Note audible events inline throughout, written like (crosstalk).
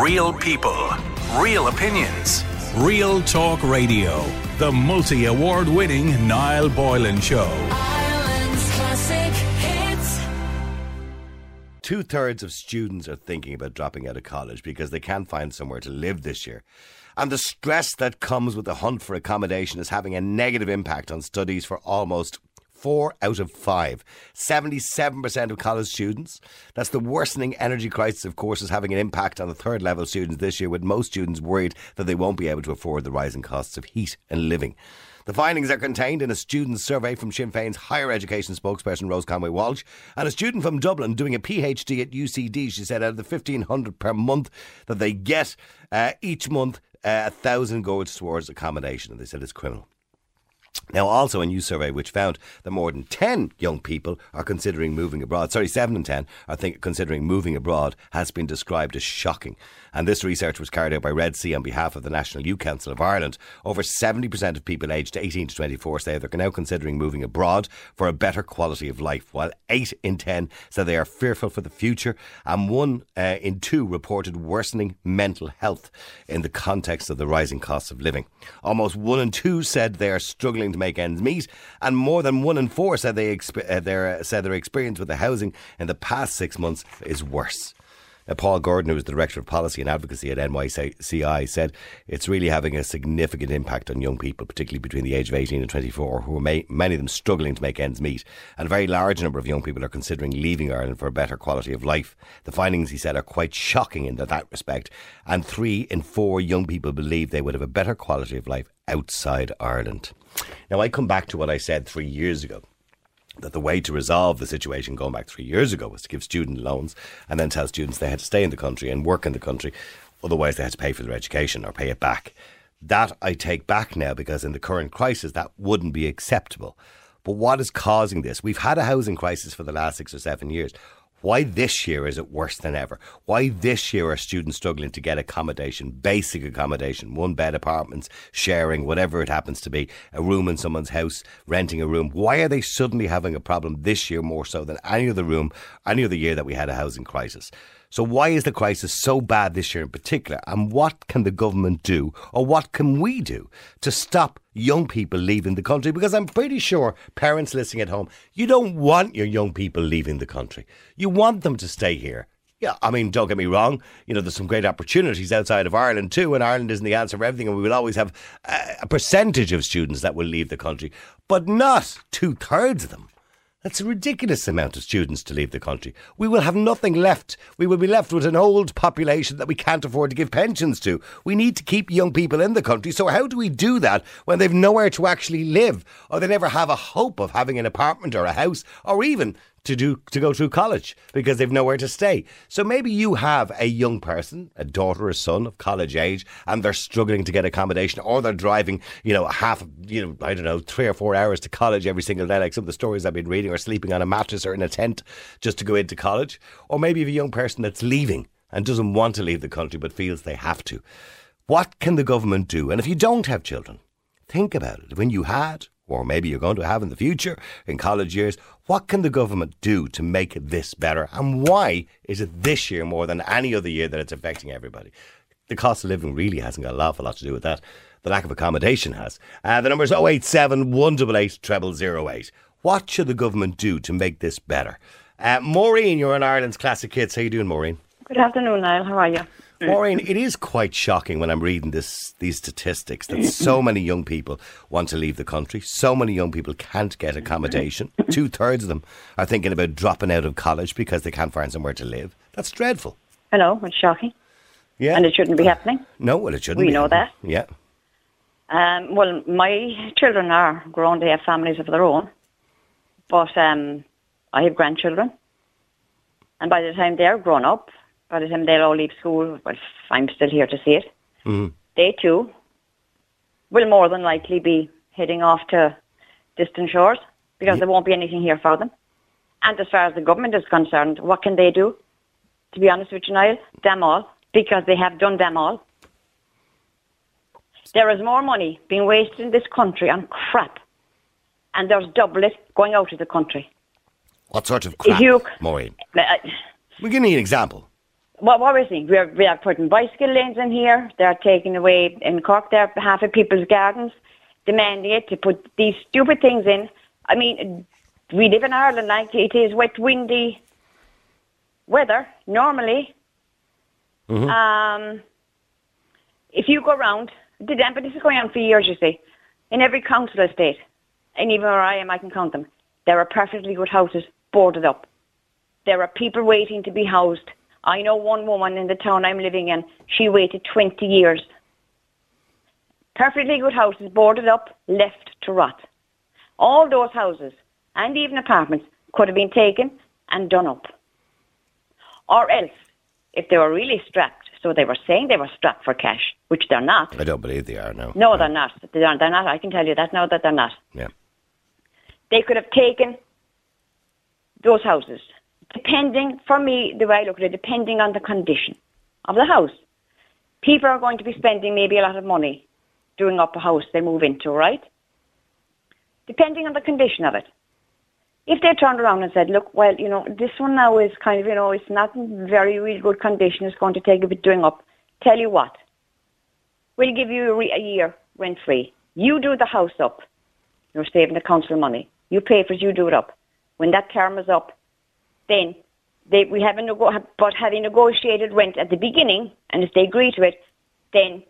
Real people, real opinions. Real Talk Radio. The multi award winning Niall Boylan Show. Ireland's classic hits. Two thirds of students are thinking about dropping out of college because they can't find somewhere to live this year. And the stress that comes with the hunt for accommodation is having a negative impact on studies for almost four out of five. 77% of college students. That's the worsening energy crisis, of course, is having an impact on the third level students this year, with most students worried that they won't be able to afford the rising costs of heat and living. The findings are contained in a student survey from Sinn Féin's higher education spokesperson Rose Conway Walsh. And a student from Dublin doing a PhD at UCD, she said out of the 1500 per month that they get uh, each month, uh, a thousand goes towards accommodation. And they said it's criminal. Now, also a new survey which found that more than 10 young people are considering moving abroad. Sorry, 7 and 10 are think, considering moving abroad has been described as shocking. And this research was carried out by Red C on behalf of the National Youth Council of Ireland. Over 70% of people aged 18 to 24 say they're now considering moving abroad for a better quality of life, while 8 in 10 say they are fearful for the future, and 1 uh, in 2 reported worsening mental health in the context of the rising costs of living. Almost 1 in 2 said they are struggling to make ends meet, and more than 1 in 4 said, they exp- uh, their, uh, said their experience with the housing in the past six months is worse. Uh, Paul Gordon, who is the Director of Policy and Advocacy at NYCI, said it's really having a significant impact on young people, particularly between the age of 18 and 24, who are may, many of them struggling to make ends meet. And a very large number of young people are considering leaving Ireland for a better quality of life. The findings, he said, are quite shocking in that, that respect. And three in four young people believe they would have a better quality of life outside Ireland. Now, I come back to what I said three years ago that the way to resolve the situation going back three years ago was to give student loans and then tell students they had to stay in the country and work in the country. Otherwise, they had to pay for their education or pay it back. That I take back now because in the current crisis, that wouldn't be acceptable. But what is causing this? We've had a housing crisis for the last six or seven years. Why this year is it worse than ever? Why this year are students struggling to get accommodation, basic accommodation, one bed apartments, sharing, whatever it happens to be, a room in someone's house, renting a room? Why are they suddenly having a problem this year more so than any other room, any other year that we had a housing crisis? So why is the crisis so bad this year in particular? And what can the government do, or what can we do to stop young people leaving the country? Because I'm pretty sure parents listening at home, you don't want your young people leaving the country. You want them to stay here. Yeah, I mean, don't get me wrong. You know, there's some great opportunities outside of Ireland too, and Ireland isn't the answer for everything, and we will always have a, percentage of students that will leave the country, but not two thirds of them. That's a ridiculous amount of students to leave the country. We will have nothing left. We will be left with an old population that we can't afford to give pensions to. We need to keep young people in the country. So, how do we do that when they've nowhere to actually live or they never have a hope of having an apartment or a house or even to do to go through college because they've nowhere to stay. So maybe you have a young person, a daughter or son of college age, and they're struggling to get accommodation, or they're driving, you know, half, you know, I don't know, three or four hours to college every single day, like some of the stories I've been reading, or sleeping on a mattress or in a tent just to go into college. Or maybe you have a young person that's leaving and doesn't want to leave the country but feels they have to. What can the government do? And if you don't have children, think about it. When you had, or maybe you're going to have in the future in college years, what can the government do to make this better? And why is it this year more than any other year that it's affecting everybody? The cost of living really hasn't got an awful lot to do with that. The lack of accommodation has. Uh, the number is 087 188 0008. What should the government do to make this better? Uh, Maureen, you're on Ireland's Classic Hits. How you doing, Maureen? Good afternoon, Niall. How are you? Maureen, it is quite shocking when I'm reading this these statistics that so (laughs) many young people want to leave the country. So many young people can't get accommodation. Two thirds of them are thinking about dropping out of college because they can't find somewhere to live. That's dreadful. I know, it's shocking. Yeah. And it shouldn't be happening. no, well, it shouldn't. We know happening. that. Yeah. Um, well, my children are grown, they have families of their own. But um, I have grandchildren. And by the time they're grown up, by the time they'll all leave school, well, I'm still here to see it, Mhm. they too will more than likely be heading off to distant shores because there won't be anything here for them. And as far as the government is concerned, what can they do? To be honest with you, Niall, them all, because they have done them all. There is more money being wasted in this country on crap, and there's double it going out of the country. What sort of crap, you- Maureen? Uh, Well, give me an example. What, what we're seeing, we're, we are putting bicycle lanes in here. They're taking away in Cork. They're half of people's gardens, demanding it to put these stupid things in. I mean, we live in Ireland like it is wet, windy weather normally. Um, if you go around, but this is going on for years, you see, in every council estate, and even where I am, I can count them. There are perfectly good houses boarded up. There are people waiting to be housed. I know one woman in the town I'm living in, she waited 20 years. Perfectly good houses boarded up, left to rot. All those houses and even apartments could have been taken and done up. Or else, if they were really strapped, so they were saying they were strapped for cash, which they're not. I don't believe they are, no. No, they're not. They're, they're not. I can tell you that now that they're not. Yeah. They could have taken those houses, depending, for me, the way I look at it, depending on the condition of the house. People are going to be spending maybe a lot of money doing up a house they move into, right? Depending on the condition of it. If they turned around and said, look, well, you know, this one now is kind of, you know, it's not in very, really good condition, it's going to take a bit doing up. Tell you what, we'll give you a, re- a year rent free. You do the house up. You're saving the council money. You pay for it, you do it up. When that term is up, then they, we have a nego- but having negotiated rent at the beginning, and if they agree to it, then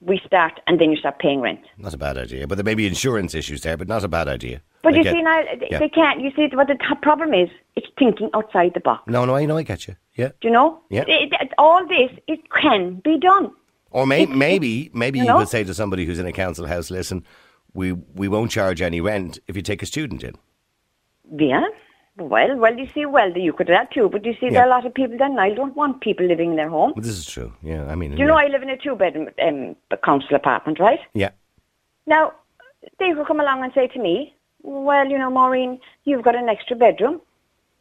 we start, and then you start paying rent. Not a bad idea. But there may be insurance issues there, but not a bad idea. But I you get- see now, yeah. they can't. You see what the t- problem is? It's thinking outside the box. No, no, I know, I get you. Yeah. Do you know? Yeah. It- it- all this, it can be done. Or may, maybe, maybe you you know? could say to somebody who's in a council house, listen, we, we won't charge any rent if you take a student in. Yeah. Well, well, you see, well, you could do that too. But you see, there are a lot of people that I don't want people living in their home. Well, this is true. Yeah, I mean, Do you know, I live in a two-bedroom um, council apartment, right? yeah. Now, they could come along and say to me, well, you know, Maureen, you've got an extra bedroom.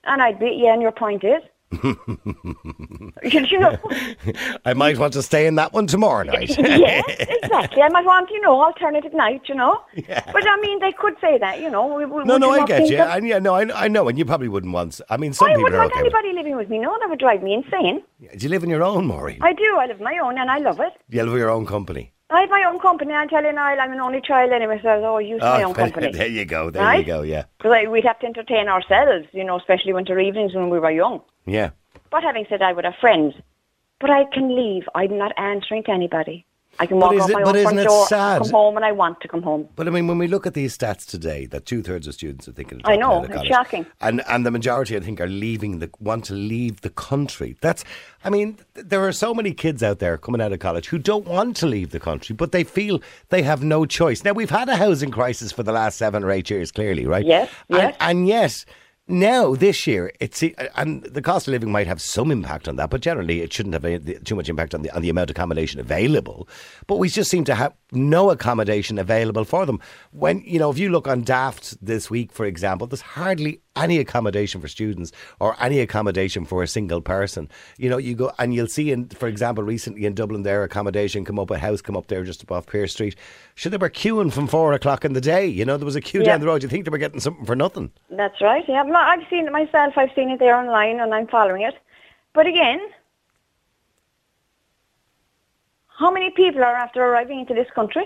And I'd be, yeah, and your point is? (laughs) you, know, I might want to stay in that one tomorrow night. (laughs) yes, (laughs) exactly. I might want, you know, alternative night, you know. yeah. But I mean, they could say that, you know. We, we, no, no, I get you. And yeah, no, I, I know, and you probably wouldn't want. I mean, some I people wouldn't are want okay. anybody living with me. No, that would drive me insane. Do you live in your own, Maureen? I do. I live my own, and I love it. You live with your own company? I have my own company. I tell you now, I'm an only child anyway, so I always use oh, my own (laughs) company. there you go. There you go. Yeah, Because we'd have to entertain ourselves, you know, especially winter evenings when we were young. yeah. But having said I would have friends. But I can leave. I'm not answering to anybody. I can walk off it- my but own isn't front it door, sad? come home when I want to come home. But I mean, when we look at these stats today, that two thirds of students are thinking. Of I know, it's college, shocking. and and the majority, I think, are leaving the want to leave the country. That's, I mean, there are so many kids out there coming out of college who don't want to leave the country, but they feel they have no choice. Now we've had a housing crisis for the last seven or eight years, clearly, right? Yes, And- yes. and yes. Now, this year, it's uh, and the cost of living might have some impact on that, but generally it shouldn't have too much impact on the on the amount of accommodation available. But we just seem to have no accommodation available for them. When you know, if you look on Daft this week, for example, there's hardly any accommodation for students or any accommodation for a single person. You know, you go and you'll see, in for example, recently in Dublin, their accommodation come up a house come up there just above Pearse Street. Should they were queuing from four o'clock in the day? You know, there was a queue Yeah. down the road. You think they were getting something for nothing? That's right. Yeah, I've seen it myself. I've seen it there online, and I'm following it. But again, how many people are after arriving into this country?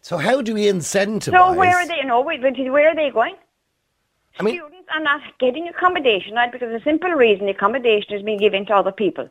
So how do we incentivize? So where are they? You know, where are they going? I mean, Students are not getting accommodation, right? Because the simple reason the accommodation is being given to other people.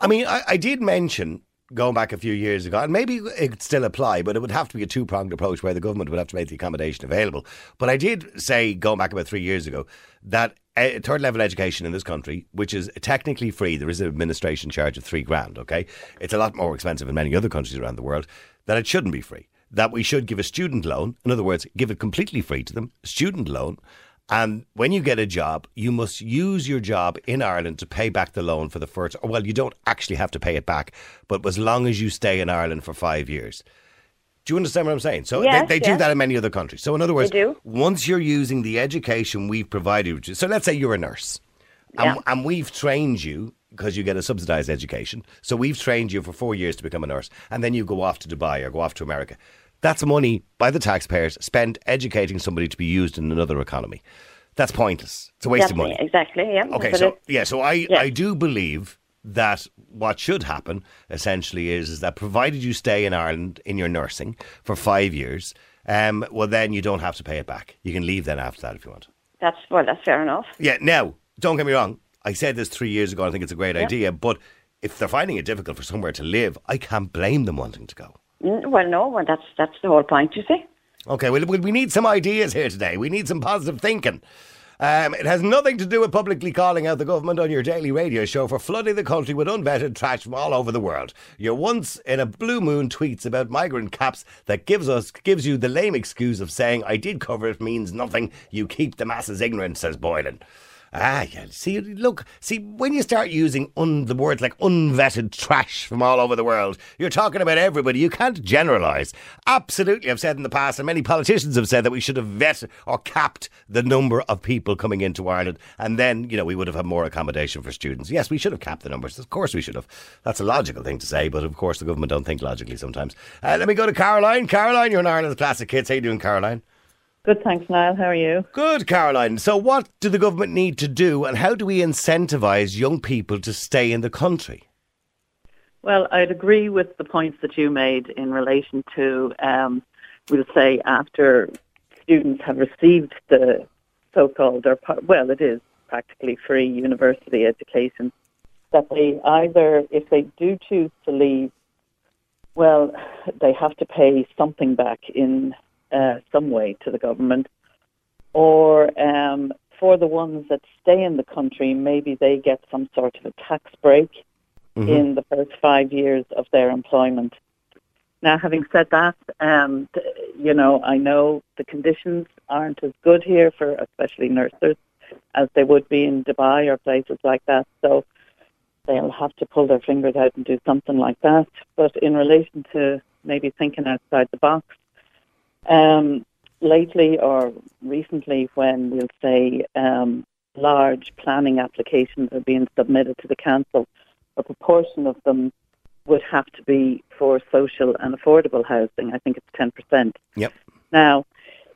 I mean, I, I did mention going back a few years ago, and maybe it could still apply, but it would have to be a two pronged approach where the government would have to make the accommodation available. But I did say, going back about three years ago, that uh, third level education in this country, which is technically free, there is an administration charge of three grand, okay? It's a lot more expensive in many other countries around the world, that it shouldn't be free. That we should give a student loan, in other words, give it completely free to them, student loan. And when you get a job, you must use your job in Ireland to pay back the loan for the first. Well, you don't actually have to pay it back, but as long as you stay in Ireland for five years. Do you understand what I'm saying? So Yes, they, they do that in many other countries. So in other words, once you're using the education we've provided, you- so let's say you're a nurse, and, Yeah. and we've trained you because you get a subsidised education. So we've trained you for four years to become a nurse, and then you go off to Dubai or go off to America. That's money by the taxpayers spent educating somebody to be used in another economy. That's pointless. It's a waste Definitely, of money. Exactly. Yeah. Okay, so it- yeah, so I Yeah. I do believe that what should happen essentially is, is that provided you stay in Ireland in your nursing for five years, um, well, then you don't have to pay it back. You can leave then after that if you want. That's well, that's fair enough. Yeah, now, don't get me wrong. I said this three years ago. I think it's a great idea. But if they're finding it difficult for somewhere to live, I can't blame them wanting to go. Well, no, well, that's that's the whole point, you see. Okay, well, we need some ideas here today. We need some positive thinking. Um, it has nothing to do with publicly calling out the government on your daily radio show for flooding the country with unvetted trash from all over the world. Your once in a blue moon tweets about migrant caps that gives us gives you the lame excuse of saying I did cover it means nothing. You keep the masses ignorant, says Boylan. Ah, yeah. See, look, see, when you start using un, the words like unvetted trash from all over the world, you're talking about everybody. You can't generalise. Absolutely, I've said in the past, and many politicians have said that we should have vetted or capped the number of people coming into Ireland, and then, you know, we would have had more accommodation for students. Yes, we should have capped the numbers. Of course, we should have. That's a logical thing to say, but of course, the government don't think logically sometimes. Uh, let me go to Caroline. Caroline, you're in Ireland's Classic Hits. How you doing, Caroline? Good, thanks, Niall. How are you? Good, Caroline. So, what do the government need to do, and how do we incentivise young people to stay in the country? Well, I'd agree with the points that you made in relation to, um, we'll say, after students have received the so-called, or well, it is practically free university education, that they either, if they do choose to leave, well, they have to pay something back in uh, some way to the government, or um, for the ones that stay in the country, maybe they get some sort of a tax break in the first five years of their employment. Now, having said that, um, you know, I know the conditions aren't as good here for especially nurses as they would be in Dubai or places like that. So they'll have to pull their fingers out and do something like that. But in relation to maybe thinking outside the box, um, lately or recently, when we'll say um, large planning applications are being submitted to the council, a proportion of them would have to be for social and affordable housing. I think it's ten percent. Yep. Now,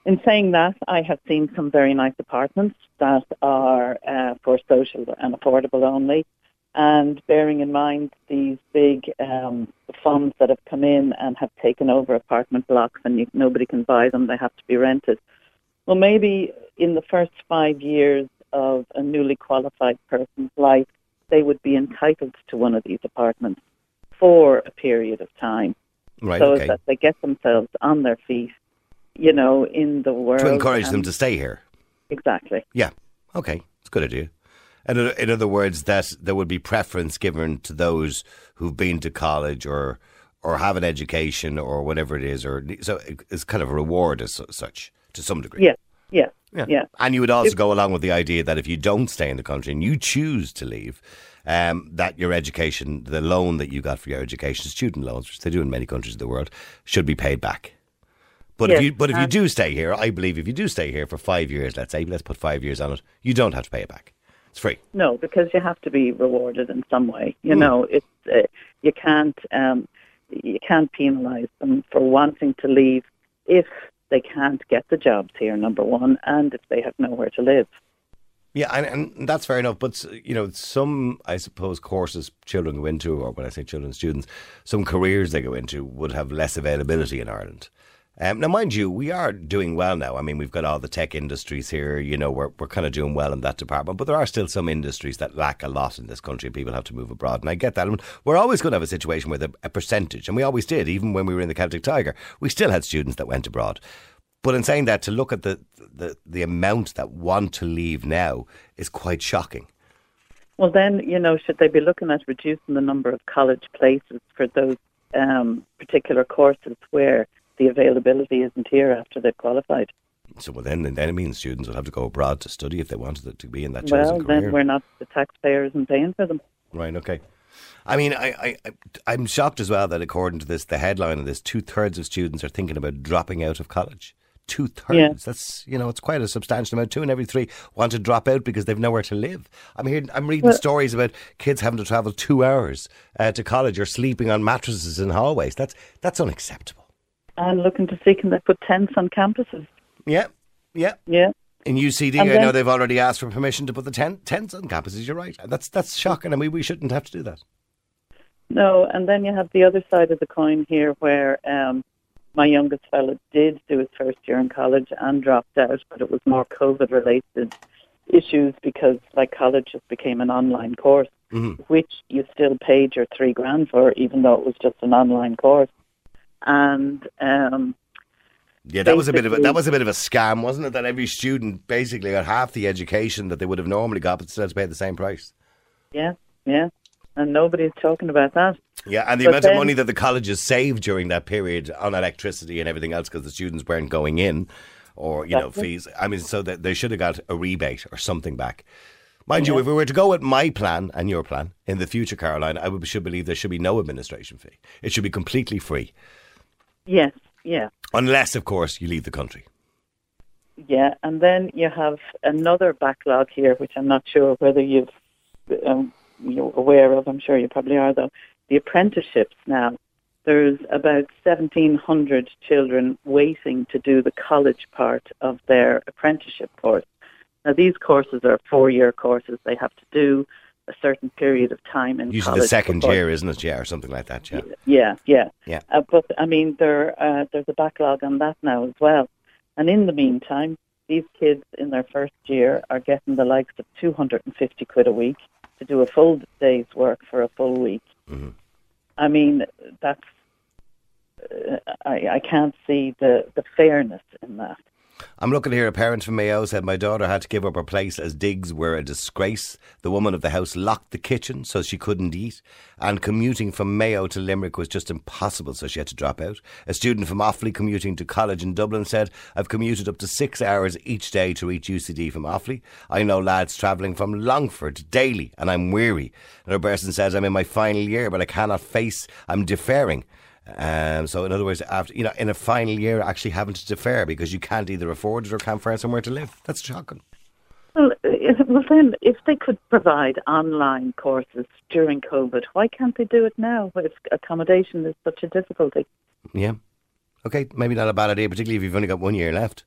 in saying that, I have seen some very nice apartments that are uh, for social and affordable only. And bearing in mind these big um, funds that have come in and have taken over apartment blocks and you, nobody can buy them, they have to be rented. Well, maybe in the first five years of a newly qualified person's life, they would be entitled to one of these apartments for a period of time Right, so okay. that they get themselves on their feet, you know, in the world. To encourage them to stay here. Exactly. Yeah. Okay. It's a good idea. And in- other words, that there would be preference given to those who've been to college or or have an education or whatever it is, or so it's kind of a reward as such to some degree. Yeah, yeah, yeah. And you would also If- go along with the idea that if you don't stay in the country and you choose to leave, um, that your education, the loan that you got for your education, student loans, which they do in many countries of the world, should be paid back. But if you but if you do stay here, I believe if you do stay here for five years, let's say, let's put five years on it, you don't have to pay it back. It's free. No, because you have to be rewarded in some way. You know, it's uh, you can't um, you can't penalise them for wanting to leave if they can't get the jobs here. Number one, and if they have nowhere to live. Yeah, and, and that's fair enough. But you know, some I suppose courses children go into, or when I say children, students, some careers they go into would have less availability in Ireland. Um, now, mind you, we are doing well now. I mean, we've got all the tech industries here. You know, we're we're kind of doing well in that department. But there are still some industries that lack a lot in this country. People have to move abroad, and I get that. And we're always going to have a situation with a, a percentage, and we always did. Even when we were in the Celtic Tiger, we still had students that went abroad. But in saying that, to look at the, the, the amount that want to leave now is quite shocking. Well, then you know, should they be looking at reducing the number of college places for those um, particular courses where the availability isn't here after they've qualified? So well, then, then it means students would have to go abroad to study if they wanted to be in that chosen Well, career. then we're not the taxpayers and paying for them. Right. Okay. I mean, I, I, I'm shocked as well that according to this, the headline of this, two thirds of students are thinking about dropping out of college. Two thirds. Yeah. That's you know, it's quite a substantial amount. Two in every three want to drop out because they've nowhere to live. I'm hearing, I'm reading stories about kids having to travel two hours uh, to college or sleeping on mattresses in hallways. That's that's unacceptable. And looking to see can they put tents on campuses? Yeah. Yeah. Yeah. In UCD, And I know they've already asked for permission to put the tent, tents on campuses. You're right. That's that's shocking. I mean, we shouldn't have to do that. No, and then you have the other side of the coin here where um, my youngest fellow did do his first year in college and dropped out, but it was more COVID related issues because like college just became an online course, which you still paid your three grand for, even though it was just an online course. And um, Yeah, that was a bit of a, that was a bit of a scam, wasn't it? That every student basically got half the education that they would have normally got, but still had to pay the same price. yeah, yeah, and nobody's talking about that. Yeah, and the But amount of money that the colleges saved during that period on electricity and everything else because the students weren't going in, or you know fees. I mean, so that they should have got a rebate or something back. Mind you, if we were to go with my plan and your plan in the future, Caroline, I would, should believe there should be no administration fee. It should be completely free, Yes, yeah. unless, of course, you leave the country. Yeah, and then you have another backlog here, which I'm not sure whether you've um, you're aware of. I'm sure you probably are, though. The apprenticeships now. There's about 1,700 children waiting to do the college part of their apprenticeship course. Now, these courses are four-year courses. They have to do a certain period of time in Usually college. the second before- year, isn't it? Yeah, or something like that. Yeah. yeah, yeah. Yeah. Uh, but I mean, there uh, there's a backlog on that now as well. And in the meantime, these kids in their first year are getting the likes of 250 quid a week to do a full day's work for a full week. Mm-hmm. I mean, that's uh, I, I can't see the the fairness in that. I'm looking here. A parent from Mayo said my daughter had to give up her place as digs were a disgrace. The woman of the house locked the kitchen so she couldn't eat, and commuting from Mayo to Limerick was just impossible, so she had to drop out. A student from Offaly commuting to college in Dublin said, "I've commuted up to six hours each day to reach UCD from Offaly. I know lads travelling from Longford daily, and I'm weary." Another person says, "I'm in my final year, but I cannot face. I'm deferring." Um, so, in other words, after you know, in a final year, actually having to defer because you can't either afford it or can't find somewhere to live. That's shocking. Well, uh, well, then, if they could provide online courses during COVID, why can't they do it now? If accommodation is such a difficulty. Yeah. Okay, maybe not a bad idea, particularly if you've only got one year left.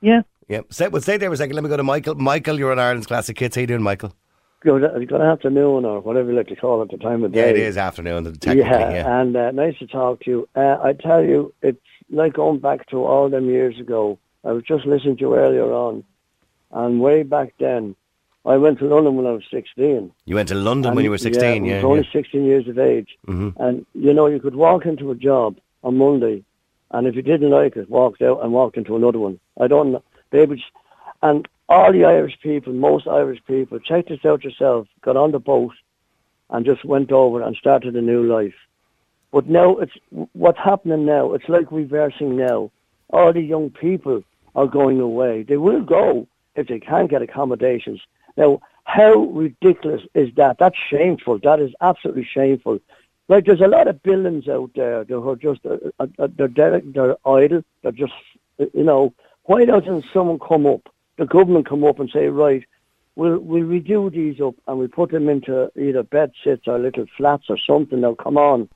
Yeah. Yeah. Stay, well, stay there for a second. Let me go to Michael. Michael, you're on Ireland's Classic Hits. How you doing, Michael? Good, good afternoon or whatever you like to call it, the time of day. Yeah, it is afternoon. Technically, yeah, yeah. and uh, nice to talk to you. Uh, I tell you, it's like going back to all them years ago. I was just listening to you earlier on, and way back then, I went to London when I was 16. You went to London when you were 16, I yeah. only yeah. 16 years of age. Mhm. And, you know, you could walk into a job on Monday, and if you didn't like it, walked out and walked into another one. I don't know. They would, and all the Irish people, most Irish people, check this out yourself, got on the boat and just went over and started a new life. But now it's what's happening now. It's like reversing now. All the young people are going away. They will go if they can't get accommodations. Now, how ridiculous is that? That's shameful. That is absolutely shameful. Like there's a lot of buildings out there that are just uh, uh, uh, they're they're, they're idle. They're just uh, you know why doesn't someone come up, the government come up and say right, we'll we'll redo these up and we put them into either bed sits or little flats or something. Now come on,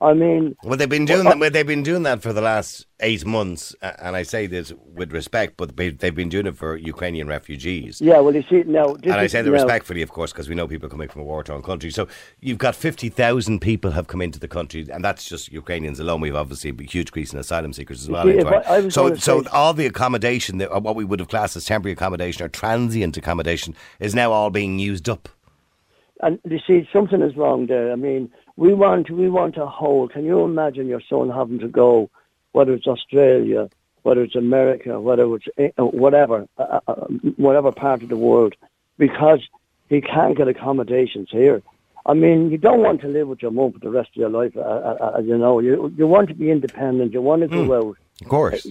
I mean Well, they've been doing that. Well, they've been doing that for the last eight months, and I say this with respect, but they- they've been doing it for Ukrainian refugees. yeah. Well, you see now, this And I say that respectfully, of course, because we know people coming from a war-torn country. So you've got 50,000 people have come into the country, and that's just Ukrainians alone. We've obviously a huge increase in asylum seekers as well. see, I- I so, so say- all the accommodation, that, uh, what we would have classed as temporary accommodation or transient accommodation, is now all being used up. And you see, something is wrong there. I mean, we want we want to hold. Can you imagine your son having to go, whether it's Australia, whether it's America, whether it's eh, uh, whatever, uh, uh, whatever part of the world, because he can't get accommodations here. I mean, you don't want to live with your mum for the rest of your life. Uh, uh, uh, you know, you you want to be independent. You want to go out. Of course.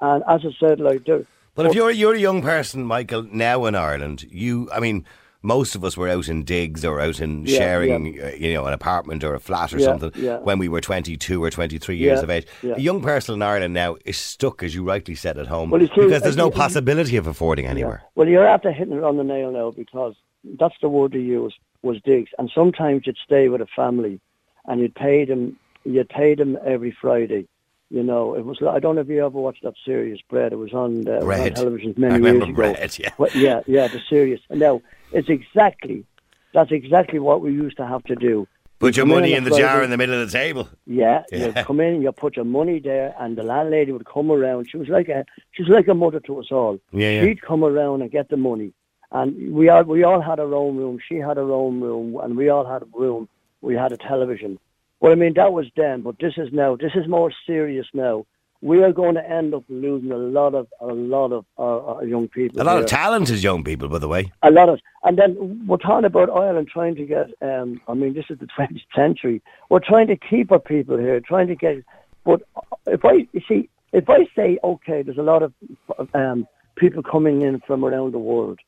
And as I said, like there, But if you're you're a young person, Michael, now in Ireland, you, I mean, most of us were out in digs or out in Yeah, sharing, Uh, you know, an apartment or a flat or Yeah, something yeah. when we were 22 or 23 years Yeah, of age. yeah. A young person in Ireland now is stuck, as you rightly said, at home Well, because there's no possibility of affording anywhere. Well, you're after hitting it on the nail now because that's the word they use was digs, and sometimes you'd stay with a family, and you'd pay them, you'd pay them every Friday, You know, it was. I don't know if you ever watched that series, Bread. It was on, uh, on television I many remember years ago. Bread, yeah. Well, yeah, yeah, the series. And now it's exactly that's exactly what we used to have to do. Put your money on in the jar in the middle of the table. Yeah, Yeah. you come in, you put your money there, and the landlady would come around. She was like a, she was like a mother to us all. Yeah, yeah. She'd come around and get the money, and we all we all had our own room. She had her own room, and we all had a room. We had a television. Well, I mean that was then, but this is now. This is more serious now. We are going to end up losing a lot of a lot of our, our young people. A lot here. of talented young people, by the way. A lot of, and then we're talking about Ireland trying to get. Um, I mean, this is the (laughs) 20th century. We're trying to keep our people here, trying to get. But if I you see, if I say okay, there's a lot of um, people coming in from around the world,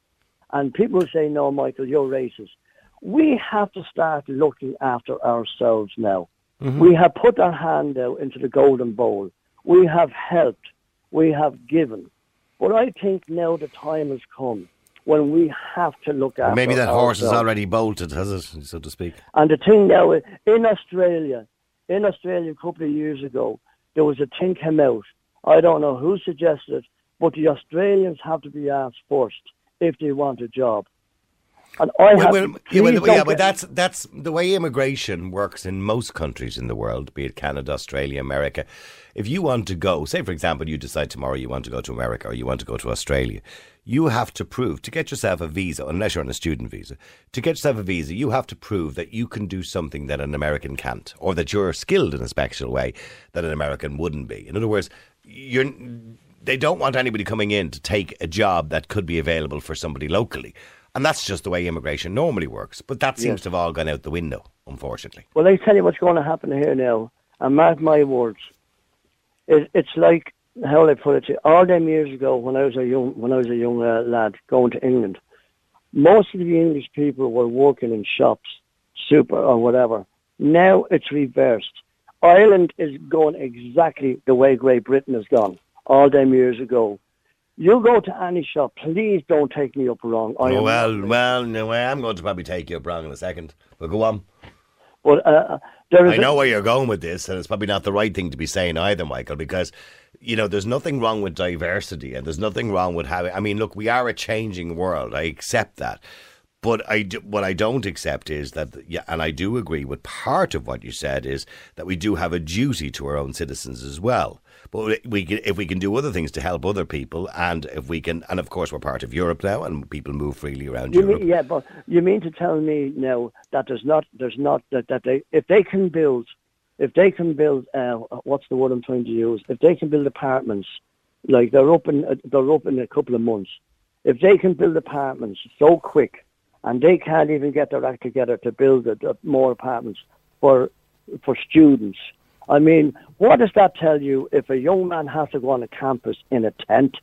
and people say, "No, Michael, you're racist." We have to start looking after ourselves now. We have put our hand out into the golden bowl. We have helped. We have given. But I think now the time has come when we have to look at. Maybe that horse is already bolted, has it, so to speak? And the thing now, is, in Australia, in Australia a couple of years ago, there was a thing came out. I don't know who suggested it, but the Australians have to be asked first if they want a job. And I Well, have well, yeah, well, yeah, but that's that's the way immigration works in most countries in the world, be it Canada, Australia, America. If you want to go, say for example, you decide tomorrow you want to go to America or you want to go to Australia, you have to prove to get yourself a visa, unless you're on a student visa, to get yourself a visa, you have to prove that you can do something that an American can't, or that you're skilled in a special way that an American wouldn't be. In other words, you're they don't want anybody coming in to take a job that could be available for somebody locally. And that's just the way immigration normally works. But that seems to have all gone out the window, unfortunately. Well, I tell you what's going to happen here now, and mark my words. It, it's like how will I put it to you? All them years ago, when I was a young when I was a young uh, lad going to England, most of the English people were working in shops, super or whatever. Now it's reversed. Ireland is going exactly the way Great Britain has gone all them years ago. You go to any shop, please don't take me up wrong. I Oh, well, well, no, I am going to probably take you up wrong in a second. But go on. but uh, there is I a- know where you're going with this, and it's probably not the right thing to be saying either, Michael, because you know there's nothing wrong with diversity, and there's nothing wrong with having. I mean, look, we are a changing world. I accept that, but I do, what I don't accept is that, yeah, and I do agree with part of what you said is that we do have a duty to our own citizens as well. But we can, if we can do other things to help other people, and if we can, and of course we're part of Europe now, and people move freely around You Europe. mean, yeah, but you mean to tell me now that there's not, there's not that, that they, if they can build, if they can build, uh, what's the word I'm trying to use? If they can build apartments, like they're open, in, they're up in a couple of months. If they can build apartments so quick, and they can't even get their act together to build uh, uh, more apartments for for students. I mean, what does that tell you if a young man has to go on a campus in a tent?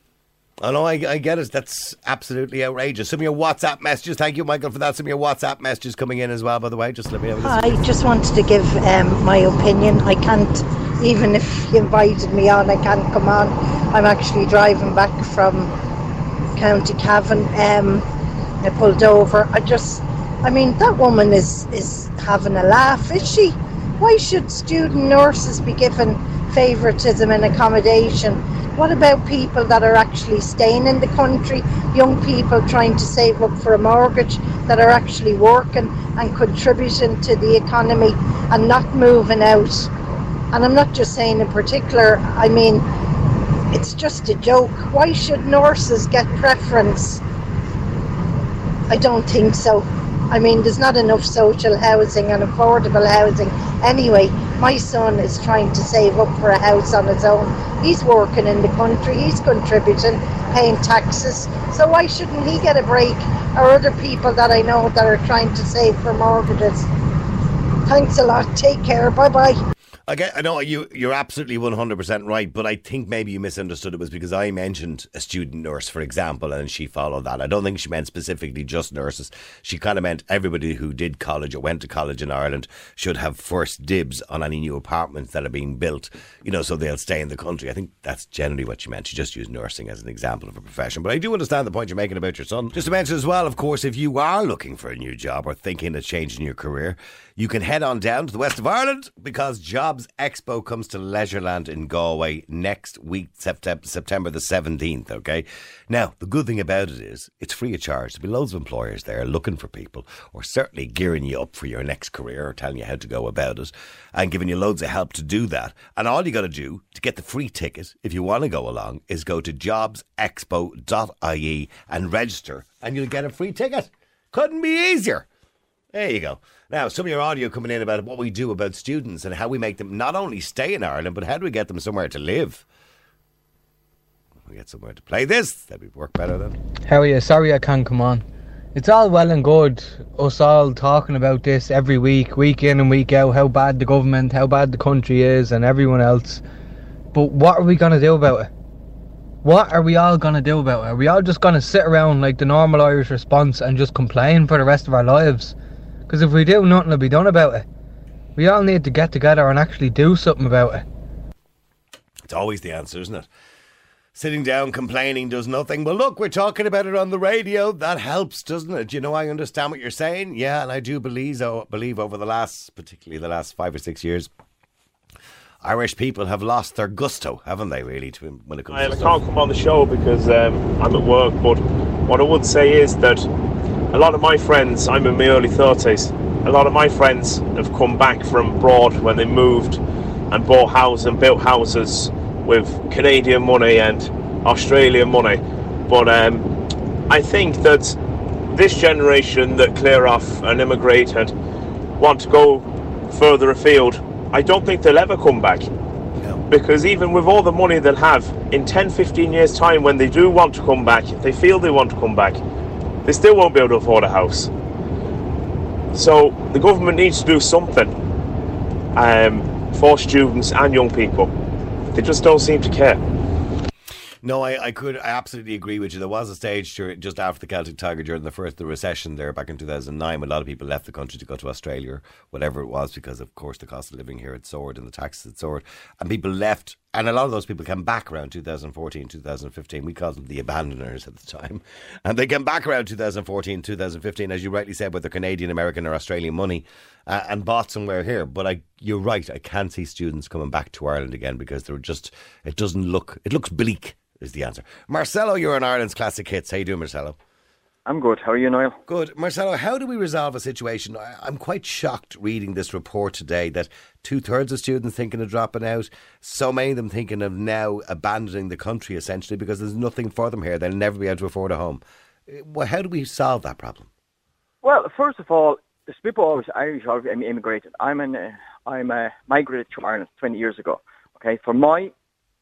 I know, I, I get it. That's absolutely outrageous. Some of your WhatsApp messages, thank you, Michael, for that. Some of your WhatsApp messages coming in as well, by the way. Just let me have a listen. I just wanted to give um, my opinion. I can't, even if you invited me on, I can't come on. I'm actually driving back from County Cavan. Um, I pulled over. I just, I mean, that woman is is having a laugh, is she? Why should student nurses be given favouritism and accommodation? What about people that are actually staying in the country? Young people trying to save up for a mortgage that are actually working and contributing to the economy and not moving out. And I'm not just saying in particular, I mean, it's just a joke. Why should nurses get preference? I don't think so. I mean, there's not enough social housing and affordable housing. Anyway, my son is trying to save up for a house on his own. He's working in the country, he's contributing, paying taxes. So why shouldn't he get a break? Or other people that I know that are trying to save for mortgages. Thanks a lot. Take care. Bye bye. I get, I know you, you're absolutely 100% right, but I think maybe you misunderstood it was because I mentioned a student nurse, for example, and she followed that. I don't think she meant specifically just nurses. She kind of meant everybody who did college or went to college in Ireland should have first dibs on any new apartments that are being built, you know, so they'll stay in the country. I think that's generally what she meant. She just used nursing as an example of a profession. But I do understand the point you're making about your son. Just to mention as well, of course, if you are looking for a new job or thinking of changing your career, you can head on down to the west of Ireland because Job Jobs Expo comes to Leisureland in Galway next week, September, September the 17th, okay? Now, the good thing about it is it's free of charge. There'll be loads of employers there looking for people or certainly gearing you up for your next career or telling you how to go about it and giving you loads of help to do that. And all you got to do to get the free ticket, if you want to go along, is go to jobsexpo.ie and register and you'll get a free ticket. Couldn't be easier. There you go. Now, some of your audio coming in about what we do about students and how we make them not only stay in Ireland, but how do we get them somewhere to live? We get somewhere to play this. That'd work better then. How are you? Sorry I can't come on. It's all well and good, us all talking about this every week, week in and week out, how bad the government, how bad the country is, and everyone else. But what are we going to do about it? What are we all going to do about it? Are we all just going to sit around like the normal Irish response and just complain for the rest of our lives? Because if we do, nothing will be done about it. We all need to get together and actually do something about it. It's always the answer, isn't it? Sitting down complaining does nothing. Well, look, we're talking about it on the radio. That helps, doesn't it? You know, I understand what you're saying. Yeah, and I do believe, oh, believe over the last, particularly the last five or six years, Irish people have lost their gusto, haven't they? Really, to when it comes. I to can't come on the show because um, I'm at work. But what I would say is that a lot of my friends, I'm in my early 30s. A lot of my friends have come back from abroad when they moved and bought houses and built houses with Canadian money and Australian money. But um, I think that this generation that clear off and immigrate and want to go further afield, I don't think they'll ever come back. Because even with all the money they'll have, in 10, 15 years' time, when they do want to come back, if they feel they want to come back, they still won't be able to afford a house. So the government needs to do something um, for students and young people. They just don't seem to care. No, I, I could absolutely agree with you. There was a stage during, just after the Celtic Tiger during the first the recession there back in 2009 when a lot of people left the country to go to Australia whatever it was because of course the cost of living here had soared and the taxes had soared and people left and a lot of those people came back around 2014 2015 we called them the abandoners at the time (laughs) and they came back around 2014 2015 as you rightly said with their Canadian American or Australian money uh, and bought somewhere here but I you're right I can't see students coming back to Ireland again because they're just it doesn't look it looks bleak is the answer. Marcelo, you're in Ireland's classic hits. How you doing, Marcelo? I'm good. How are you, Niall? Good. Marcelo, how do we resolve a situation? I'm quite shocked reading this report today that two thirds of students thinking of dropping out, so many of them thinking of now abandoning the country essentially because there's nothing for them here. They'll never be able to afford a home. Uh, Well, how do we solve that problem? Well, first of all, there's people always Irish always immigrated. I'm an uh, I'm uh, migrated to Ireland 20 years ago. Okay, from my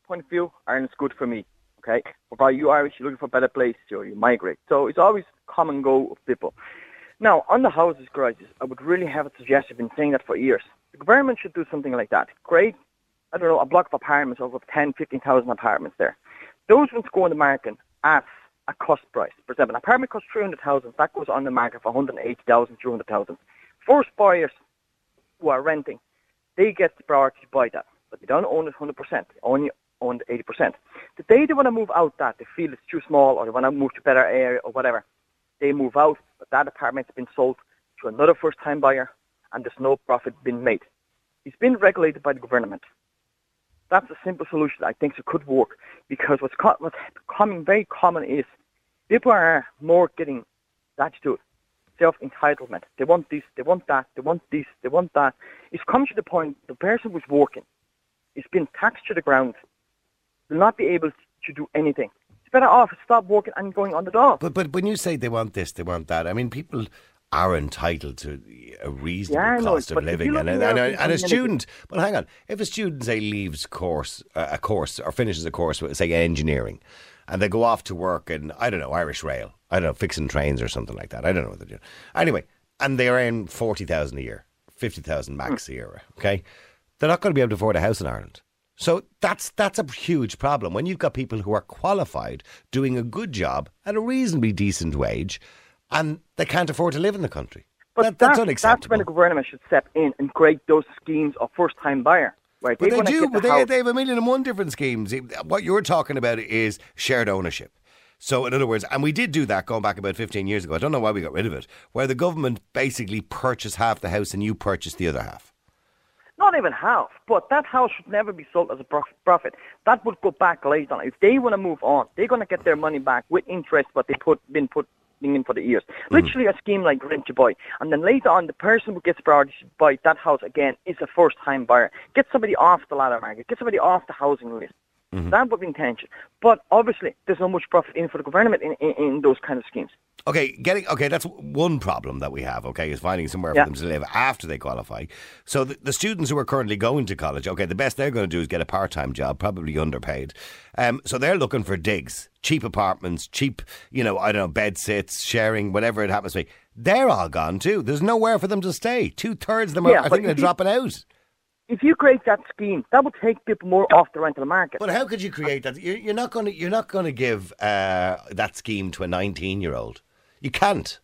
point of view, Ireland's good for me. Okay, by you Irish, you're looking for a better place, so you migrate. So it's always come and go of people. Now, on the houses crisis, I would really have a suggestion. I've been saying that for years. The government should do something like that. Create, I don't know, a block of apartments over 10, 15,000 apartments there. Those ones go on the market at a cost price. For example, an apartment costs 300,000. That goes on the market for 180,000, 200,000. First buyers who are renting, they get the priority to buy that. But they don't own it 100%. They only own the 80%. The day they want to move out that, they feel it's too small or they want to move to a better area or whatever, they move out, but that apartment's been sold to another first-time buyer and there's no profit being made. It's been regulated by the government. That's a simple solution I think it could work because what's, co- what's becoming very common is people are more getting that attitude, self-entitlement. They want this, they want that, they want this, they want that. It's come to the point the person who's working is being taxed to the ground will not be able to do anything. It's better off stop working and going on the dole. But but when you say they want this, they want that. I mean, people are entitled to a reasonable Yeah, I know, cost of living, and, and, and, and a student. But hang on, if a student say leaves course uh, a course or finishes a course, with, say engineering, and they go off to work in I don't know Irish Rail, I don't know fixing trains or something like that. I don't know what they're doing. Anyway, and they earn forty thousand a year, fifty thousand max a year. Okay, they're not going to be able to afford a house in Ireland. So that's that's a huge problem when you've got people who are qualified doing a good job at a reasonably decent wage, and they can't afford to live in the country. But That- that's that's unacceptable. when the government should step in and create those schemes of first-time buyer. Right? But they wanna do. the they, they have a million and one different schemes. What you're talking about is shared ownership. So, in other words, and we did do that going back about 15 years ago. I don't know why we got rid of it, where the government basically purchased half the house and you purchased the other half. Not even half. But that house should never be sold as a prof- profit. That would go back later on. If they want to move on, they're going to get their money back with interest what they put been put in for the years. Mm-hmm. Literally a scheme like rent to buy. And then later on, the person who gets priority to buy that house again is a first time buyer. Get somebody off the ladder market. Get somebody off the housing list. That would be intention. But obviously, there's no much profit in for the government in, in, in those kind of schemes. Okay, getting okay. That's one problem that we have. Okay, is finding somewhere Yeah. for them to live after they qualify. So the, the students who are currently going to college, okay, the best they're going to do is get a part-time job, probably underpaid. Um, so they're looking for digs, cheap apartments, cheap, you know, I don't know, bed sits, sharing, whatever it happens to be. They're all gone too. There's nowhere for them to stay. Two thirds of them are, Yeah, I think, they're dropping out. If you create that scheme, that would take people more off the rental market. But how could you create that? You're, not going to. You're not going to give uh, that scheme to a 19 year old. You can't.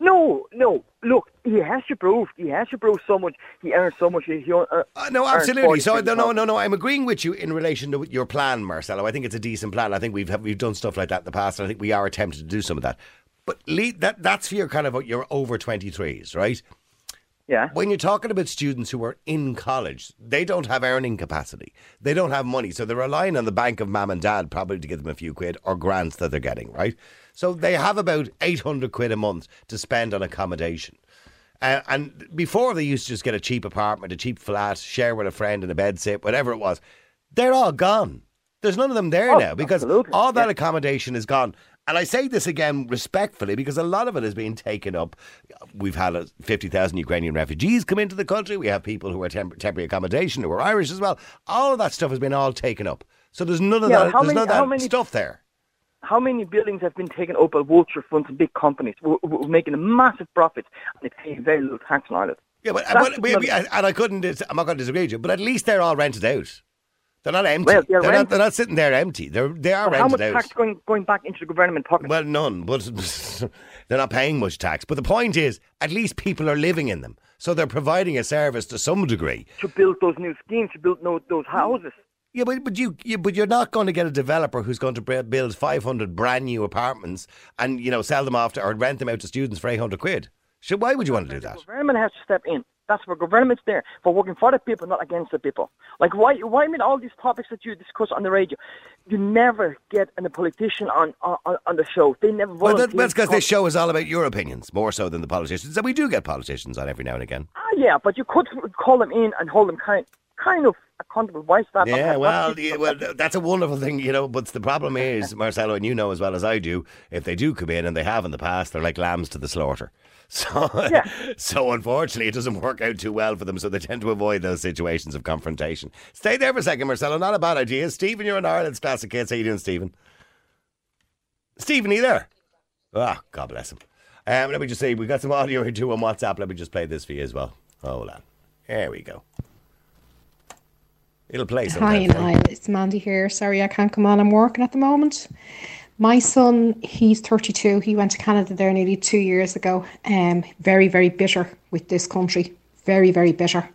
No, no. Look, he has to prove. He has to prove so much. He earns so much. He, he, uh, Uh, no, absolutely. So no, no, no, no. I'm agreeing with you in relation to your plan, Marcelo. I think it's a decent plan. I think we've we've done stuff like that in the past, and I think we are attempting to do some of that. But lead, that that's for your kind of your over 23s, right? Yeah. When you're talking about students who are in college, they don't have earning capacity. They don't have money, so they're relying on the bank of mum and dad probably to give them a few quid or grants that they're getting, right? So they have about 800 quid a month to spend on accommodation. Uh, and before they used to just get a cheap apartment, a cheap flat, share with a friend in a bed sit, whatever it was. They're all gone. There's none of them there Oh, now because all that accommodation is gone. And I say this again respectfully because a lot of it has been taken up. We've had uh, 50,000 Ukrainian refugees come into the country. We have people who are temp- temporary accommodation who are Irish as well. All of that stuff has been all taken up. So there's none of Yeah, that, how there's many- none of how that many- stuff there. How many buildings have been taken up by vulture funds and big companies who who are making a massive profit and they pay very little tax on it? Yeah, but, but we, we- and I couldn't. I'm not going to disagree with you, but at least they're all rented out. They're not empty. Well, they're they're, not, they're not sitting there empty. They're they are But how much out. tax going going back into the government pocket? Well, none, but (laughs) they're not paying much tax. But the point is, at least people are living in them, so they're providing a service to some degree. to build those new schemes, to build those houses. Yeah, but but you, you but you're not going to get a developer who's going to build 500 brand new apartments and you know sell them off to, or rent them out to students for 800 quid. So why would you want to do that? Government has to step in. That's where government's there for working for the people, not against the people. Like why why with all these topics that you discuss on the radio, you never get a politician on on, on the show. They never Well, that, that's because this show is all about your opinions more so than the politicians. And we do get politicians on every now and again. Ah, yeah, but you could call them in and hold them kind kind of accountable. Why is that? not Yeah, well, yeah, well, that's a wonderful thing, you know. But the problem is, (laughs) Marcelo, and you know as well as I do, if they do come in and they have in the past, they're like lambs to the slaughter. (laughs) So, (laughs) so unfortunately, it doesn't work out too well for them. So they tend to avoid those situations of confrontation. Stay there for a second, Marcelo. Not a bad idea. Stephen, you're in Ireland's Classic Hits. How you doing, Stephen? Stephen, are you there? Ah, God bless him. Um, let me just say, we've got some audio here too on WhatsApp. Let me just play this for you as well. Hold on. There we go. It'll play Hi, sometime. Niall. It's Mandy here. Sorry I can't come on. I'm working at the moment. My son, he's 32. He went to Canada there nearly two years ago. Um, very, very bitter with this country. Very, very bitter.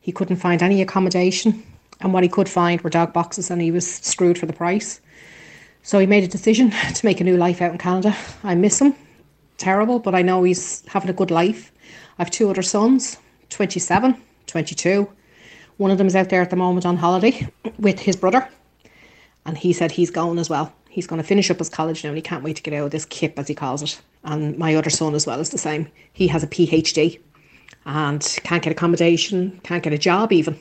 He couldn't find any accommodation, and what he could find were dog boxes, and he was screwed for the price. So he made a decision (laughs) to make a new life out in Canada. I miss him. Terrible, but I know he's having a good life. I have two other sons, 27, 22. One of them is out there at the moment on holiday with his brother, and he said he's going as well. He's going to finish up his college now, and he can't wait to get out of this kip, as he calls it. And my other son as well is the same. He has a PhD and can't get accommodation, can't get a job even,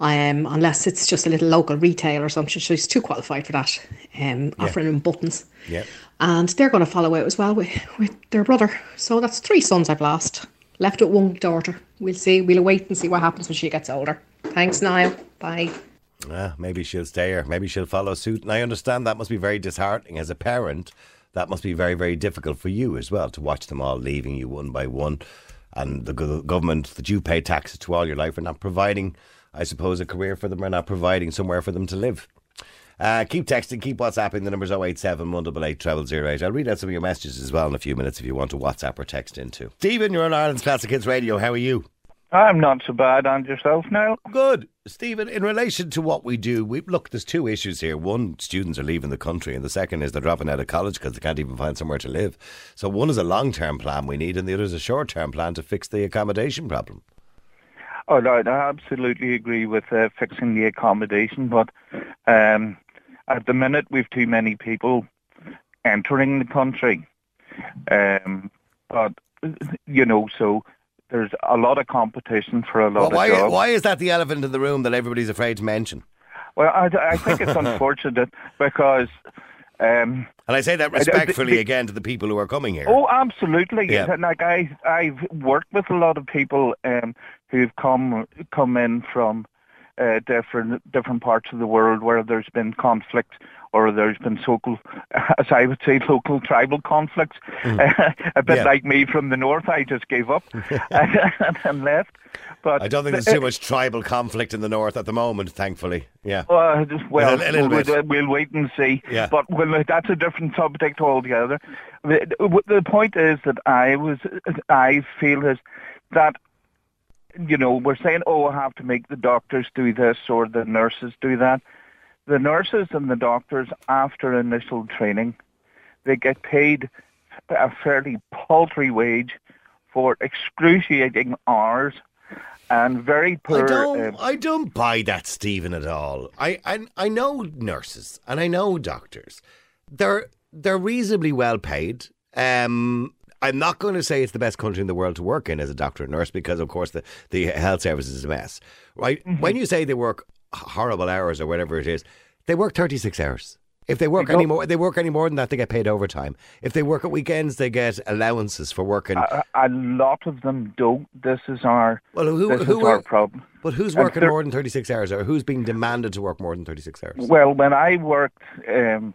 um, unless it's just a little local retail or something. So he's too qualified for that. Um, offering him buttons, Yeah. and they're going to follow out as well with, with their brother. So that's three sons I've lost. Left with one daughter. We'll see. We'll wait and see what happens when she gets older. Thanks, Niall. Bye. Ah, maybe she'll stay or maybe she'll follow suit. And I understand that must be very disheartening as a parent. That must be very, very difficult for you as well to watch them all leaving you one by one. And the government that you pay taxes to all your life are not providing, I suppose, a career for them or not providing somewhere for them to live. Uh, keep texting, keep WhatsApping. The number's 087 188 0008. I'll read out some of your messages as well in a few minutes if you want to WhatsApp or text into. Stephen, you're on Ireland's Classic Hits Radio. How are you? I'm not so bad on yourself now. Good. Stephen, in relation to what we do, we look, there's two issues here. One, students are leaving the country, and the second is they're dropping out of college because they can't even find somewhere to live. So one is a long term plan we need, and the other is a short term plan to fix the accommodation problem. Oh, no, I absolutely agree with uh, fixing the accommodation, but um, at the minute we've too many people entering the country. Um, but you know, so there's a lot of competition for a lot Well, why, of jobs. why is that the elephant in the room that everybody's afraid to mention? Well, I, I think it's (laughs) unfortunate because. Um, And I say that Uh, the- respectfully the- again to the people who are coming here. Oh, absolutely. Yeah. And, Like I, I've worked with a lot of people um, who've come come in from uh, different different parts of the world where there's been conflict or there's been local, (laughs) as I would say, local tribal conflicts. Mm. (laughs) a bit Yeah. like me from the north, I just gave up (laughs) and, left. But I don't think there's too uh, much tribal conflict in the north at the moment, thankfully. Yeah. Uh, just- well, A a we'll, we'll wait and see. Yeah. But well, uh, that's a different subject altogether. The, the point is that I was, uh, I feel is that, you know, we're saying, oh, I have to make the doctors do this or the nurses do that. The nurses and the doctors, after initial training, they get paid a fairly paltry wage for excruciating hours and very poor. I don't. um, I don't buy that, Stephen, at all. I, I I know nurses and I know doctors. They're they're reasonably well paid. Um, I'm not going to say it's the best country in the world to work in as a doctor and nurse because, of course, the the health service is a mess. Right? Mm-hmm. When you say they work horrible hours or whatever it is, they work 36 hours. If they work They any more, they work any more than that, they get paid overtime. If they work at weekends, they get allowances for working. a, a lot of them don't. This is our Well, who, this who is our are- problem. But who's working there- more than 36 hours or who's being demanded to work more than 36 hours? Well, when I worked um,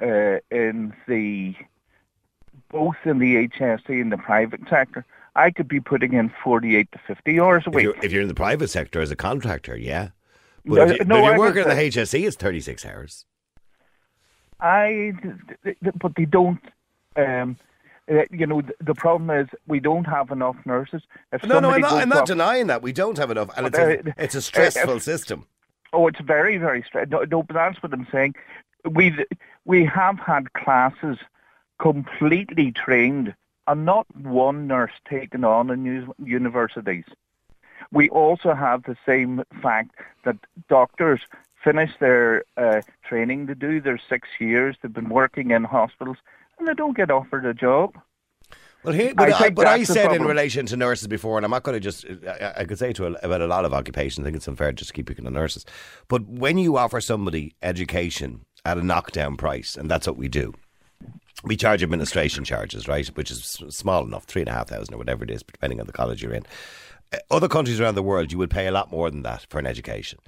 uh, in the both in the HSE and the private sector, I could be putting in forty-eight to fifty hours a If week. you're, if you're in the private sector as a contractor, yeah. But No, if, you, no, if was, working in the HSE, it's 36 hours. I, but they don't. Um, uh, you know, the, problem is we don't have enough nurses. If No, no, I'm not, I'm not off- denying that. We don't have enough, and it's a, uh, it's a uh, stressful if- system. Oh, it's very, very straight. No, no, but that's what I'm saying. We we have had classes completely trained, and not one nurse taken on in universities. We also have the same fact that doctors finish their uh, training, they do their six years, they've been working in hospitals, and they don't get offered a job. Well, here, but I, think but I said in relation to nurses before, and I'm not going to just, I, I could say to a, about a lot of occupations, I think it's unfair just to keep picking on nurses. But when you offer somebody education at a knockdown price, and that's what we do, we charge administration charges, right, which is small enough, three and a half thousand or whatever it is, depending on the college you're in. Other countries around the world, you would pay a lot more than that for an education.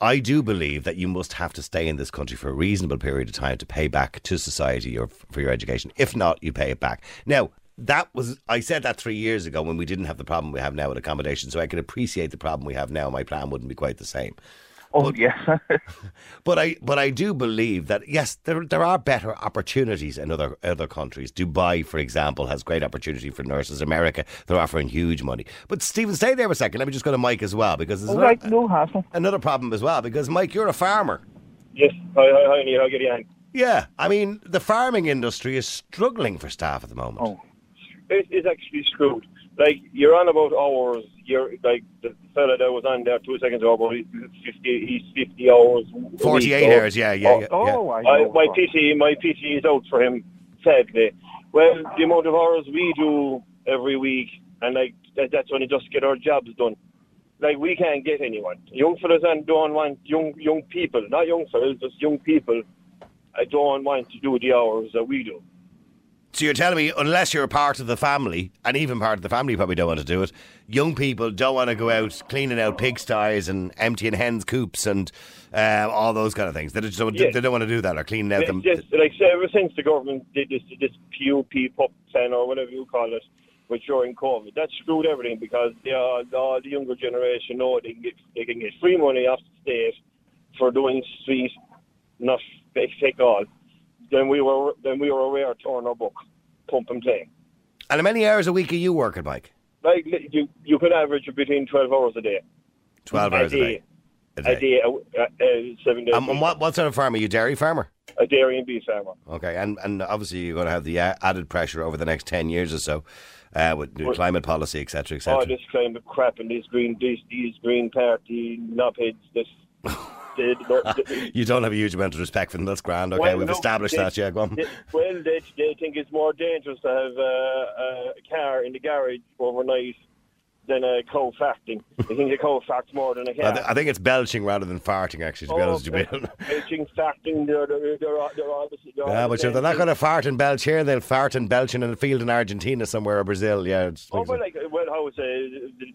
I do believe that you must have to stay in this country for a reasonable period of time to pay back to society your, for your education. If not, you pay it back. Now, that was I said that three years ago when we didn't have the problem we have now with accommodation, so I can appreciate the problem we have now. My plan wouldn't be quite the same. Oh, yes. (laughs) But I but I do believe that yes, there there are better opportunities in other other countries. Dubai, for example, has great opportunity for nurses. America, they're offering huge money. But Stephen, stay there for a second. Let me just go to Mike as well because there's All another, right, no hassle. another problem as well. Because Mike, you're a farmer. Yes. Hi, hi, hi, Niall. How get you on? Yeah, I mean the farming industry is struggling for staff at the moment. Oh. It's actually screwed. Like, you're on about hours. You're, like, the fella that was on there two seconds ago, about he's 50, he's 50 hours. a week, 48 so- hours, yeah, yeah, yeah. Oh, yeah. I I, my PT, my PT is out for him, sadly. Well, the amount of hours we do every week, and like that, that's when we just get our jobs done. Like we can't get anyone. Young fellas and don't want young young people, not young fellas, just young people. I don't want to do the hours that we do. So you're telling me, unless you're a part of the family, and even part of the family probably don't want to do it, young people don't want to go out cleaning out pigsties and emptying hens' coops and uh, all those kind of things. They just don't, Yes. they don't want to do that or cleaning out It's them. just, like say, ever since the government did this this PUP pup plan or whatever you call it, which during COVID, that screwed everything because the uh, the, younger generation know they can get they can get free money off the state for doing street, not fake all. Then we were then we were aware to turn our book, pump and play. And how many hours a week are you working, Mike? Like you you could average between twelve hours a day. 12 hours a day. A day, a, a, a, seven days. Um, and what, what sort of farm are you? Dairy farmer? a dairy and beef farmer. Okay, and and obviously you're going to have the uh, added pressure over the next ten years or so, uh, with new Well- climate policy, etc., Oh, etc. this climate crap and these green, these, these green party knobheads. This, (laughs) they, they, you don't have a huge amount of respect for them. That's grand. Okay, Well, we've look, established that. Yeah, go on. they- well, they, they think it's more dangerous to have uh, a car in the garage overnight than a cow farting. They think a cow farts more than a I, car. th- I think it's belching rather than farting. Actually, to be honest with you. Belching, farting, they're, they're, they're, all- they're the they're Yeah, the but sure, they're not going to fart and belch here. They'll fart and belch in a field in Argentina somewhere or Brazil. Yeah, it's, Oh, but like, well, how would say,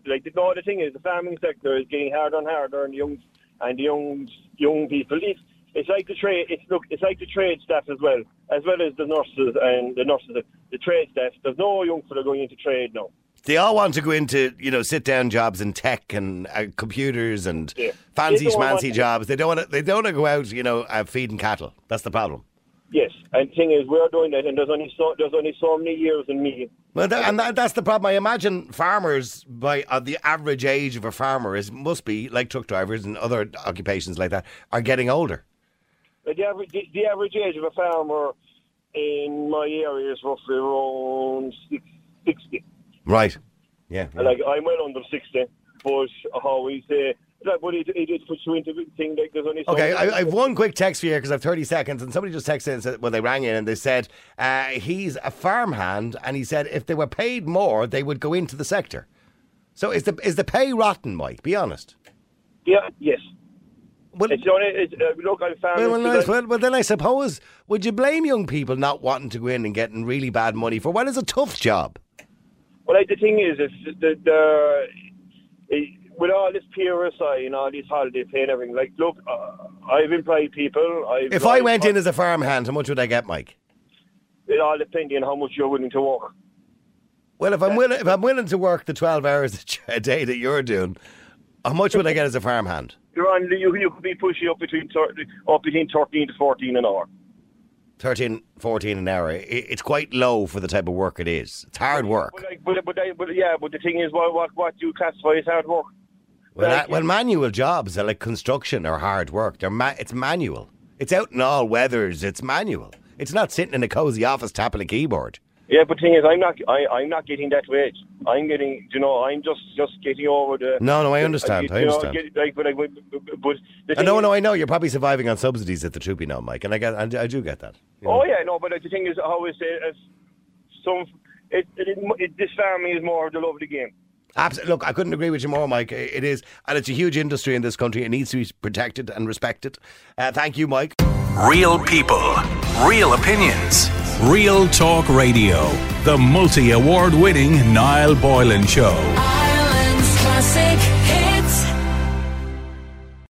like, the, no, the thing is, the farming sector is getting harder and harder, and young and the young young people. It's, it's like the trade. It's look, it's like the trade staff as well, as well as the nurses and the nurses. The, the trade staff. There's no young fella going into trade now. they all want to go into you know sit down jobs in tech and uh, computers and Yeah. fancy schmancy jobs. They don't want to. They don't want to go out you know uh, feeding cattle. That's the problem. Yes, and the thing is, we're doing that, and there's only so there's only so many years in me. Well, that, and that, that's the problem. I imagine farmers, by uh, the average age of a farmer, is must be like truck drivers and other occupations like that, are getting older. The average the, the average age of a farmer in my area is roughly around six, 60. Right. Yeah. And, Like I'm well under sixty, but how we say, like, but it, it, puts you into the thing like there's only so Okay, I, I've one quick text for you because I've 30 seconds, and somebody just texted in and said, well, they rang in and they said uh, he's a farmhand, and he said if they were paid more, they would go into the sector. So is the is the pay rotten, Mike? Be honest. Yeah, yes. Well, it's only it's, uh, look, I'm farming. Well, well, nice. well, well, then I suppose would you blame young people not wanting to go in and getting really bad money for what is a tough job? Well, like, the thing is, if the, the with all this PRSI and all these holiday pay and everything, like, look, uh, I've employed people. I've, If I went in as a farmhand, how much would I get, Mike? it all depends on how much you're willing to work. Well, if I'm willing, if I'm willing to work the 12 hours (laughs) a day that you're doing, how much would I get as a farmhand? You're on. You, you could be pushing up between thir- up between thirteen to fourteen an hour. 13, 14 an hour. It's quite low for the type of work it is. It's hard work. But, like, but, but, but yeah, but the thing is, what what what do you classify as hard work? Well, uh, well, manual jobs are like construction or hard work. They're ma- it's manual. It's out in all weathers. It's manual. It's not sitting in a cozy office tapping a keyboard. Yeah, but thing is, I'm not. I, I'm not getting that wage. I'm getting. You know, I'm just just getting over the. No, no, I understand, I know, understand. get- like, but, like, but, the Uh, no, is- no, I know you're probably surviving on subsidies at the troopy now, Mike, and I get, I, I do get that. Oh yeah, no, but like, the thing is, I always say, as some, it, it, it, this family is more of the love of the game. Absolutely. Look, I couldn't agree with you more, Mike. It is, and it's a huge industry in this country. It needs to be protected and respected. Uh, thank you, Mike. Real people, real opinions. Real Talk Radio. The multi award winning Niall Boylan Show.